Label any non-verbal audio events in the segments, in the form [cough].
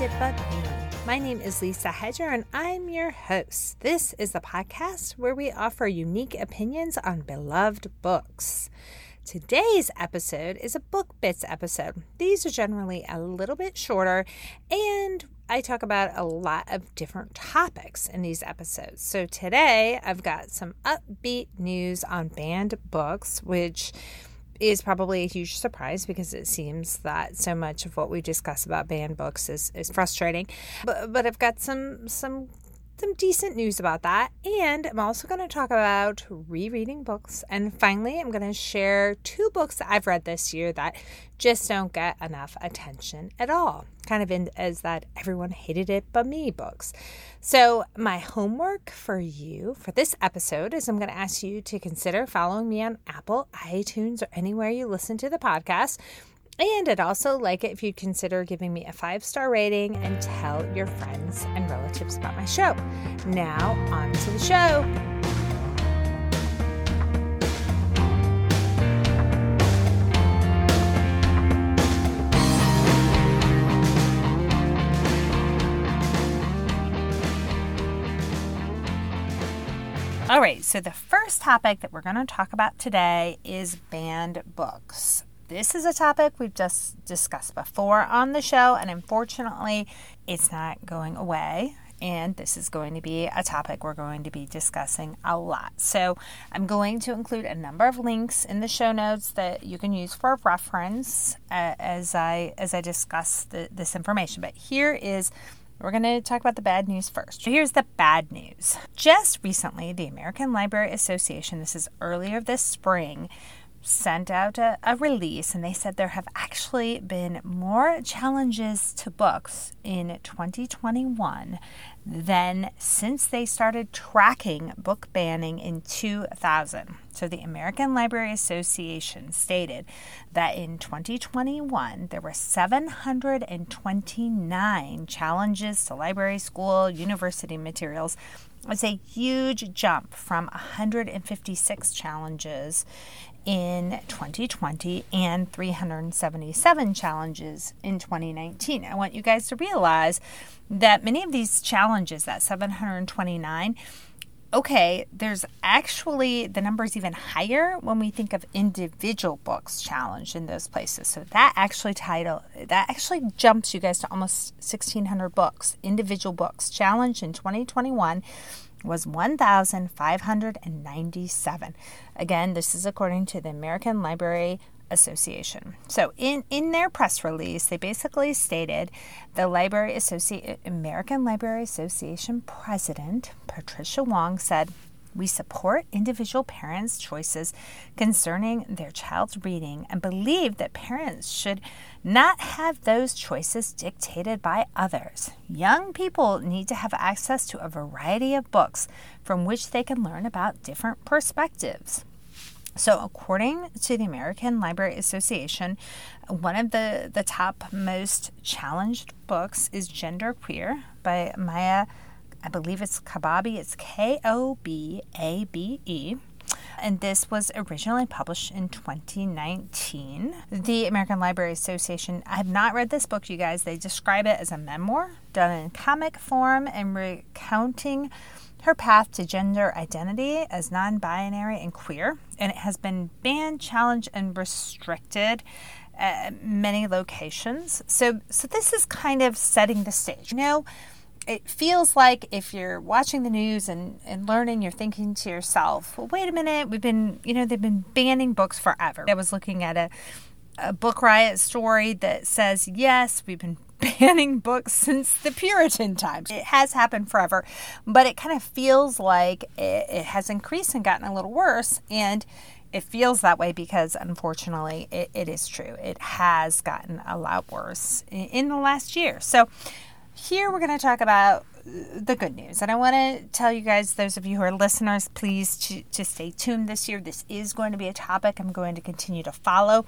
it but me. My name is Lisa Hedger and I'm your host. This is the podcast where we offer unique opinions on beloved books. Today's episode is a book bits episode. These are generally a little bit shorter and I talk about a lot of different topics in these episodes. So today I've got some upbeat news on banned books, which is probably a huge surprise because it seems that so much of what we discuss about banned books is, is frustrating. But but I've got some some some decent news about that. And I'm also going to talk about rereading books. And finally, I'm going to share two books that I've read this year that just don't get enough attention at all. Kind of in as that everyone hated it but me books. So, my homework for you for this episode is I'm going to ask you to consider following me on Apple, iTunes, or anywhere you listen to the podcast. And I'd also like it if you'd consider giving me a five star rating and tell your friends and relatives about my show. Now, on to the show. All right, so the first topic that we're going to talk about today is banned books. This is a topic we've just discussed before on the show, and unfortunately, it's not going away. And this is going to be a topic we're going to be discussing a lot. So, I'm going to include a number of links in the show notes that you can use for reference uh, as I as I discuss the, this information. But here is we're going to talk about the bad news first. So Here's the bad news. Just recently, the American Library Association, this is earlier this spring, sent out a, a, release and they said there have actually been more challenges to books in 2021 than since they started tracking book banning in 2000. So the American Library Association stated that in 2021 there were 729 challenges to library, school, university materials. It's a huge jump from 156 challenges in 2020 and 377 challenges in 2019. I want you guys to realize that many of these challenges, that 729, okay, there's actually the number is even higher when we think of individual books challenged in those places. So that actually title that actually jumps you guys to almost 1600 books, individual books challenged in 2021 was 1,597. Again, this is according to the American Library Association. So in, in their press release, they basically stated the Library Associ- American Library Association president, Patricia Wong, said, we support individual parents' choices concerning their child's reading and believe that parents should not have those choices dictated by others. Young people need to have access to a variety of books from which they can learn about different perspectives. So, according to the American Library Association, one of the, the top most challenged books is Gender Queer by Maia I believe it's Kobabe. It's K O B A B E. And this was originally published in 2019. The American Library Association, I have not read this book, you guys. They describe it as a memoir done in comic form and recounting her path to gender identity as non binary and queer. And it has been banned, challenged, and restricted at many locations. So, so this is kind of setting the stage. You know, it feels like if you're watching the news and, and learning, you're thinking to yourself, well, wait a minute, we've been, you know, they've been banning books forever. I was looking at a, a book riot story that says, yes, we've been banning books since the Puritan times. It has happened forever, but it kind of feels like it, it has increased and gotten a little worse. And it feels that way because unfortunately it, it is true. It has gotten a lot worse in, in the last year. So here we're going to talk about the good news. And I want to tell you guys, those of you who are listeners, please to, to stay tuned this year. This is going to be a topic I'm going to continue to follow.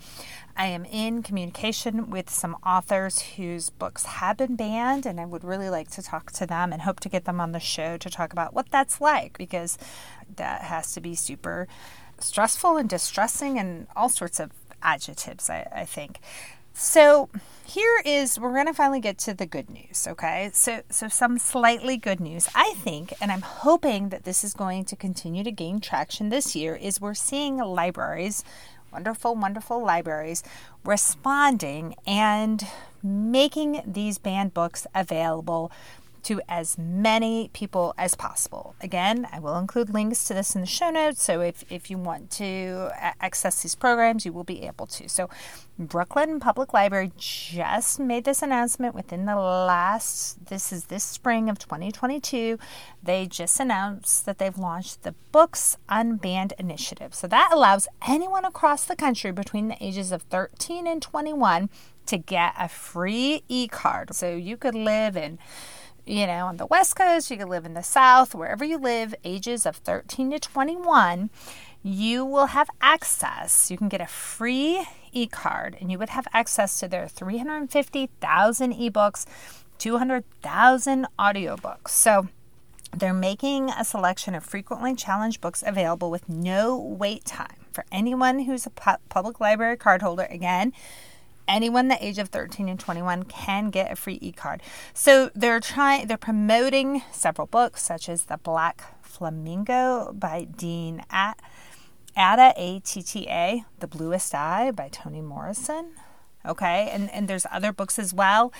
I am in communication with some authors whose books have been banned, and I would really like to talk to them and hope to get them on the show to talk about what that's like because that has to be super stressful and distressing and all sorts of adjectives, I, I think. So here is we're going to finally get to the good news, okay? So so some slightly good news. I think and I'm hoping that this is going to continue to gain traction this year is we're seeing libraries, wonderful wonderful libraries responding and making these banned books available to as many people as possible. Again, I will include links to this in the show notes. So if, if you want to access these programs, you will be able to. So, Brooklyn Public Library just made this announcement within the last, this is this spring of 2022. They just announced that they've launched the Books Unbanned Initiative. So that allows anyone across the country between the ages of 13 and 21 to get a free e card. So you could live in you know, on the West Coast, you can live in the South, wherever you live, ages of 13 to 21, you will have access. You can get a free e card and you would have access to their 350,000 ebooks, 200,000 audiobooks. So they're making a selection of frequently challenged books available with no wait time for anyone who's a public library cardholder. Again, anyone the age of 13 and 21 can get a free e-card. So they're trying they're promoting several books such as The Black Flamingo by Dean At Atta A T T A, The Bluest Eye by Toni Morrison. Okay, and, and there's other books as well.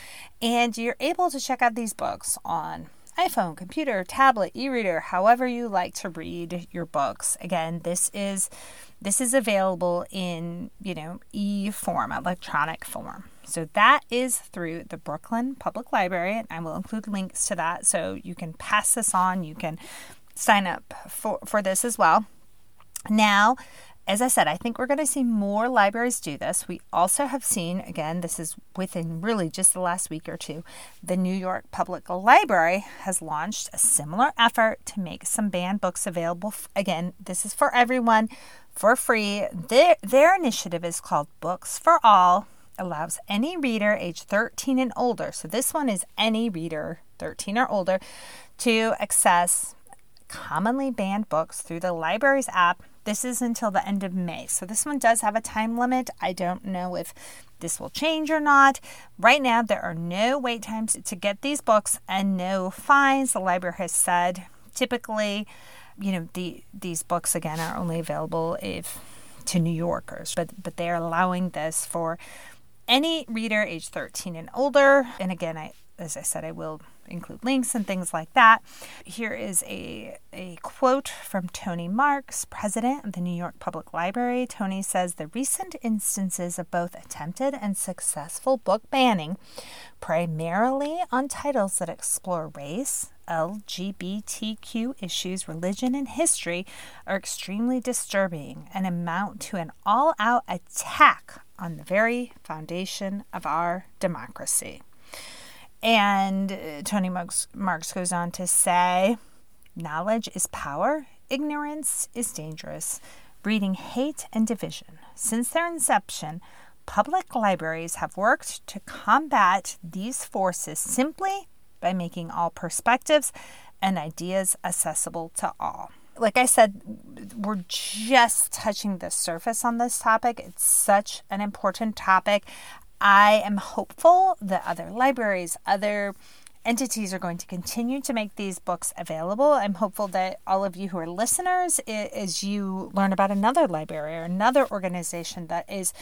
And you're able to check out these books on iPhone, computer, tablet, e-reader, however you like to read your books. Again, this is this is available in, you know, e form, electronic form. So that is through the Brooklyn Public Library, and I will include links to that so you can pass this on, you can sign up for, for this as well. Now, as I said, I think we're going to see more libraries do this. We also have seen, again, this is within really just the last week or two, the New York Public Library has launched a similar effort to make some banned books available. Again, this is for everyone for free. Their, their initiative is called Books for All, allows any reader age 13 and older, so this one is any reader 13 or older, to access commonly banned books through the library's app this is until the end of May. So this one does have a time limit. I don't know if this will change or not. Right now, there are no wait times to get these books and no fines. The library has said typically, you know, the these books again are only available if to New Yorkers, but but they are allowing this for any reader age 13 and older. And again, I as I said, I will include links and things like that. Here is a, a quote from Tony Marx, president of the New York Public Library. Tony says the recent instances of both attempted and successful book banning, primarily on titles that explore race, LGBTQ issues, religion, and history, are extremely disturbing and amount to an all out attack on the very foundation of our democracy. And uh, Tony Marx, Marx goes on to say knowledge is power, ignorance is dangerous, breeding hate and division. Since their inception, public libraries have worked to combat these forces simply by making all perspectives and ideas accessible to all. Like I said, we're just touching the surface on this topic. It's such an important topic. I am hopeful that other libraries, other entities are going to continue to make these books available. I'm hopeful that all of you who are listeners, as you learn about another library or another organization that is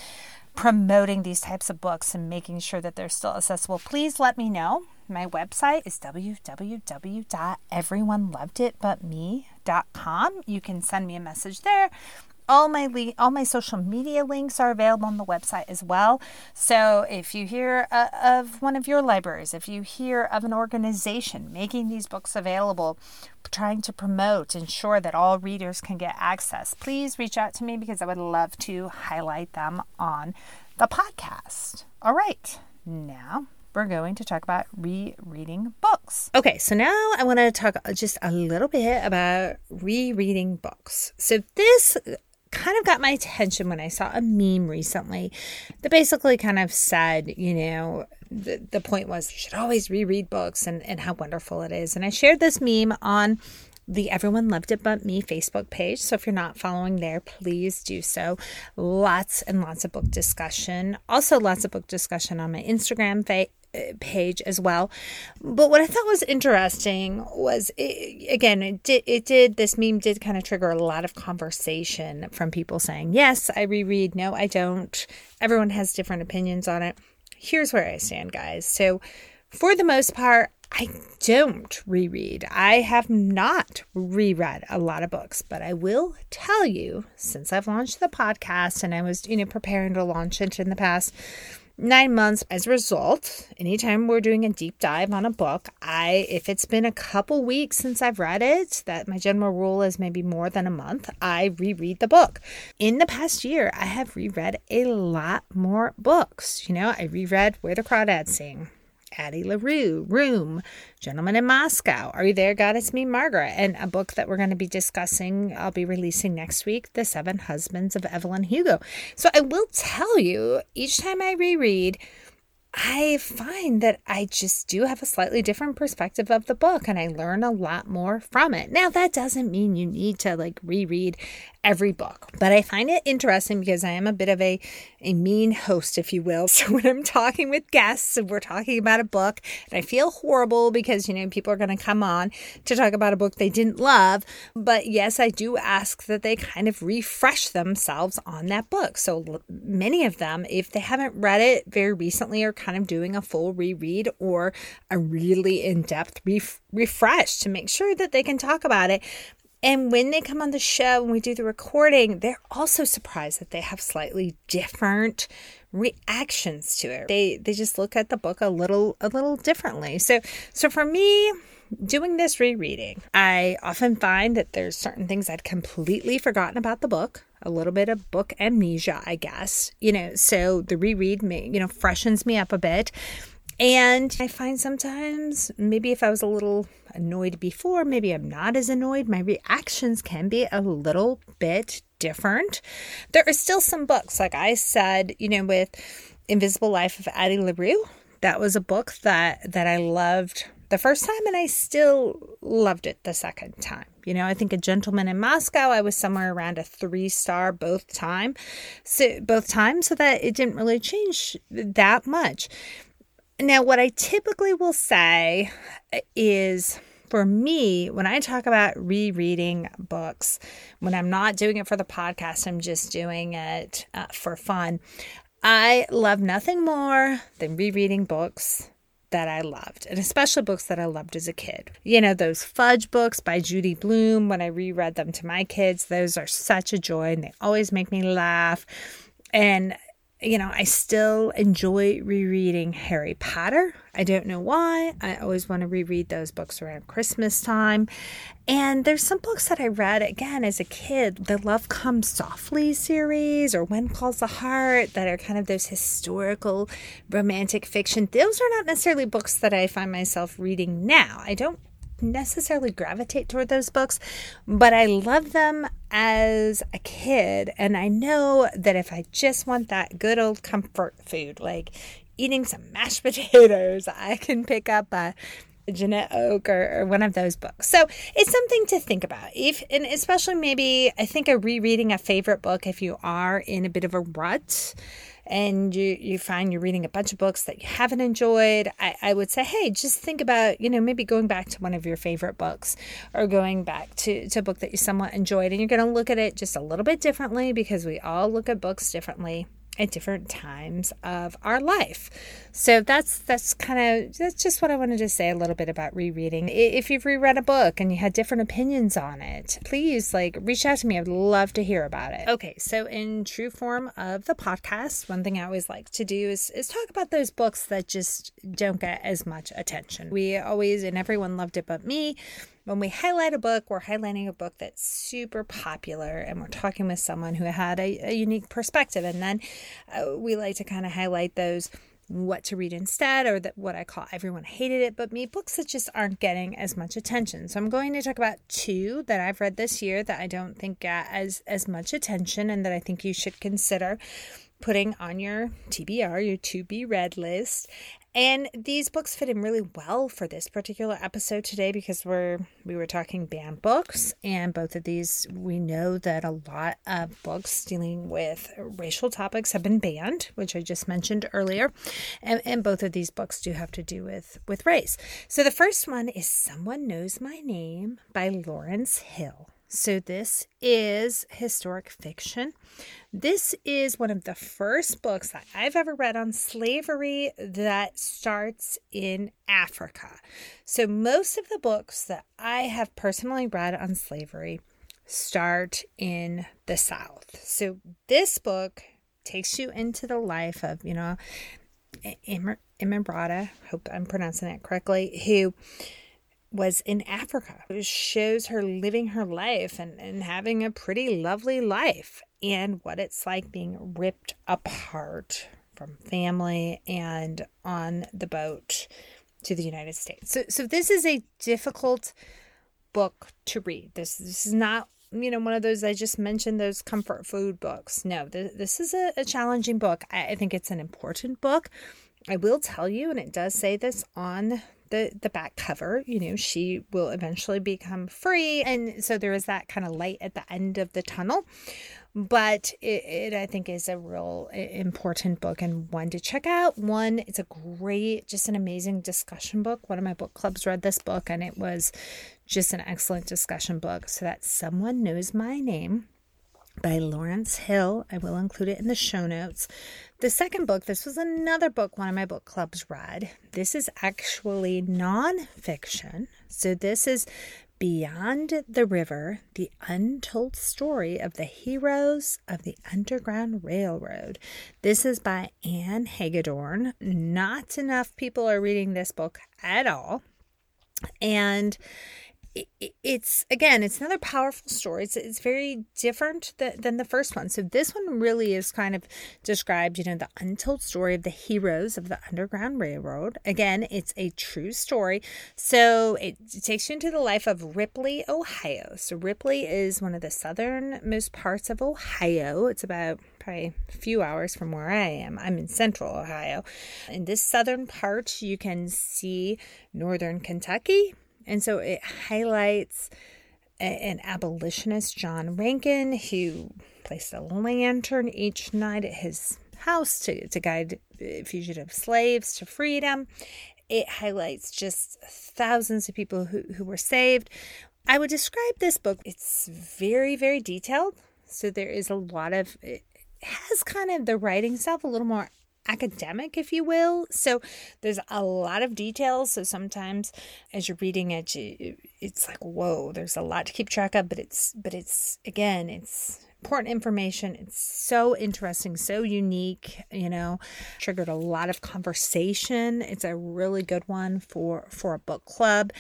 promoting these types of books and making sure that they're still accessible, please let me know. My website is www.everyoneloveditbutme.com. You can send me a message there all my le- all my social media links are available on the website as well. So if you hear uh, of one of your libraries, if you hear of an organization making these books available, trying to promote, ensure that all readers can get access, please reach out to me because I would love to highlight them on the podcast. All right, now we're going to talk about rereading books. Okay, so now I want to talk just a little bit about rereading books. So, this kind of got my attention when I saw a meme recently that basically kind of said, you know, the, the point was you should always reread books and, and how wonderful it is. And I shared this meme on the Everyone Loved It But Me Facebook page. So if you're not following there, please do so. Lots and lots of book discussion. Also, lots of book discussion on my Instagram fa- page as well. But what I thought was interesting was, it, again, it did, it did, this meme did kind of trigger a lot of conversation from people saying, yes, I reread. No, I don't. Everyone has different opinions on it. Here's where I stand, guys. So, for the most part, I don't reread. I have not reread a lot of books, but I will tell you since I've launched the podcast and I was, you know, preparing to launch it in the past nine months as a result anytime we're doing a deep dive on a book i if it's been a couple weeks since i've read it that my general rule is maybe more than a month i reread the book. In the past year i have reread a lot more books you know? I reread where the crawdads sing Addie LaRue, Room, Gentleman in Moscow, Are You There, God? It's Me, Margaret, and a book that we're going to be discussing, I'll be releasing next week, The Seven Husbands of Evelyn Hugo. So I will tell you, each time I reread, I find that I just do have a slightly different perspective of the book and I learn a lot more from it. Now, that doesn't mean you need to like reread every book. But I find it interesting because I am a bit of a, a mean host, if you will. [laughs] So when I'm talking with guests and we're talking about a book, and I feel horrible because, you know, people are going to come on to talk about a book they didn't love. But yes, I do ask that they kind of refresh themselves on that book. So many of them, if they haven't read it very recently, are kind of doing a full reread or a really in depth ref- refresh to make sure that they can talk about it. And when they come on the show and we do the recording, they're also surprised that they have slightly different reactions to it. They they just look at the book a little a little differently. So so for me, doing this rereading, I often find that there's certain things I'd completely forgotten about the book. A little bit of book amnesia, I guess. You know, so the reread me, you know, freshens me up a bit. And I find sometimes maybe if I was a little annoyed before, maybe I'm not as annoyed. My reactions can be a little bit different. There are still some books, like I said, you know, with Invisible Life of Addie LaRue. That was a book that that I loved the first time and I still loved it the second time. You know, I think a gentleman in Moscow, I was somewhere around a three star both time. So both times so that it didn't really change that much. Now, what I typically will say is for me, when I talk about rereading books, when I'm not doing it for the podcast, I'm just doing it uh, for fun. I love nothing more than rereading books that I loved, and especially books that I loved as a kid. You know, those fudge books by Judy Blume, when I reread them to my kids, those are such a joy and they always make me laugh. And you know, I still enjoy rereading Harry Potter. I don't know why. I always want to reread those books around Christmas time. And there's some books that I read again as a kid, the Love Comes Softly series or When Calls the Heart, that are kind of those historical romantic fiction. Those are not necessarily books that I find myself reading now. I don't necessarily gravitate toward those books, but I love them as a kid. And I know that if I just want that good old comfort food, like eating some mashed [laughs] potatoes, I can pick up a Janette Oke or, or, one of those books. So it's something to think about. If and especially maybe I think a rereading a favorite book if you are in a bit of a rut and you, you find you're reading a bunch of books that you haven't enjoyed, I, I would say, hey, just think about, you know, maybe going back to one of your favorite books or going back to, to a book that you somewhat enjoyed. And you're going to look at it just a little bit differently because we all look at books differently at different times of our life. So that's that's kind of that's just what I wanted to say a little bit about rereading. If you've reread a book and you had different opinions on it, please like reach out to me. I'd love to hear about it. Okay, so in true form of the podcast, one thing I always like to do is is talk about those books that just don't get as much attention. We always and everyone loved it but me when we highlight a book, we're highlighting a book that's super popular and we're talking with someone who had a, a unique perspective. And then uh, we like to kind of highlight those what to read instead or that what I call everyone hated it but me books that just aren't getting as much attention. So I'm going to talk about two that I've read this year that I don't think get as as much attention and that I think you should consider putting on your TBR, your to be read list. And these books fit in really well for this particular episode today because we're we were talking banned books and both of these we know that a lot of books dealing with racial topics have been banned, which I just mentioned earlier. And, and both of these books do have to do with with race. So the first one is Someone Knows My Name by Lawrence Hill. So, this is historic fiction. This is one of the first books that I've ever read on slavery that starts in Africa. So, most of the books that I have personally read on slavery start in the South. So, this book takes you into the life of, you know, Imambrata, hope I'm pronouncing that correctly, who was in Africa. It shows her living her life and, and having a pretty lovely life and what it's like being ripped apart from family and on the boat to the United States. So so this is a difficult book to read. This this is not you know one of those I just mentioned those comfort food books. No, this, this is a, a challenging book. I, I think it's an important book. I will tell you, and it does say this on the the back cover you know she will eventually become free. And so there is that kind of light at the end of the tunnel. But it, it, i think is a real important book and one to check out. One it's a great just an amazing discussion book. One of my book clubs read this book and it was just an excellent discussion book. So that someone knows my name by Lawrence Hill. I will include it in the show notes. The second book, this was another book one of my book clubs read. This is actually nonfiction. So this is Beyond the River The Untold Story of the Heroes of the Underground Railroad. This is by Ann Hagedorn. Not enough people are reading this book at all. And it's again it's another powerful story. It's, it's very different th- than the first one. So this one really is kind of described you know the untold story of the heroes of the underground railroad. Again it's a true story. So it, it takes you into the life of ripley ohio. So ripley is one of the southernmost parts of ohio. It's about probably a few hours from where I am. I'm in central Ohio. In this southern part, you can see northern Kentucky, and so it highlights an abolitionist, John Rankin, who placed a lantern each night at his house to, to guide fugitive slaves to freedom. It highlights just thousands of people who, who were saved. I would describe this book, it's very, very detailed. So there is a lot of, it has kind of the writing style a little more academic, if you will. So there's a lot of details. So sometimes as you're reading it, it's like, whoa, there's a lot to keep track of, but it's, but it's, again, it's important information. It's so interesting, so unique, you know, triggered a lot of conversation. It's a really good one for, for a book club.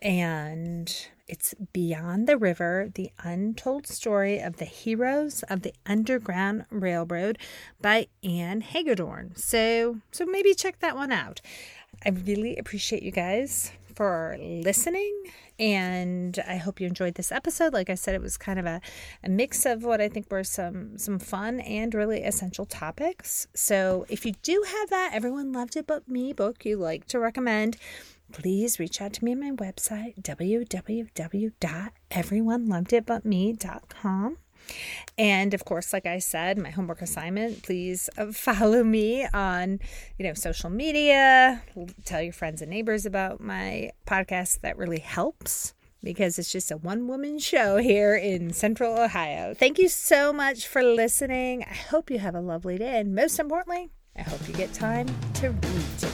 And it's Beyond the River The Untold Story of the Heroes of the Underground Railroad by Ann Hagedorn. So, so maybe check that one out. I really appreciate you guys for listening and I hope you enjoyed this episode. Like I said, it was kind of a, a mix of what I think were some some fun and really essential topics. So if you do have that Everyone Loved It But Me book you like to recommend, please reach out to me on my website, www.everyoneloveditbutme.com. And of course, like I said, my homework assignment, please uh, [laughs] follow me on, you know, social media, tell your friends and neighbors about my podcast. That really helps because it's just a one woman show here in central Ohio. Thank you so much for listening. I hope you have a lovely day. And most importantly, I hope you get time to read.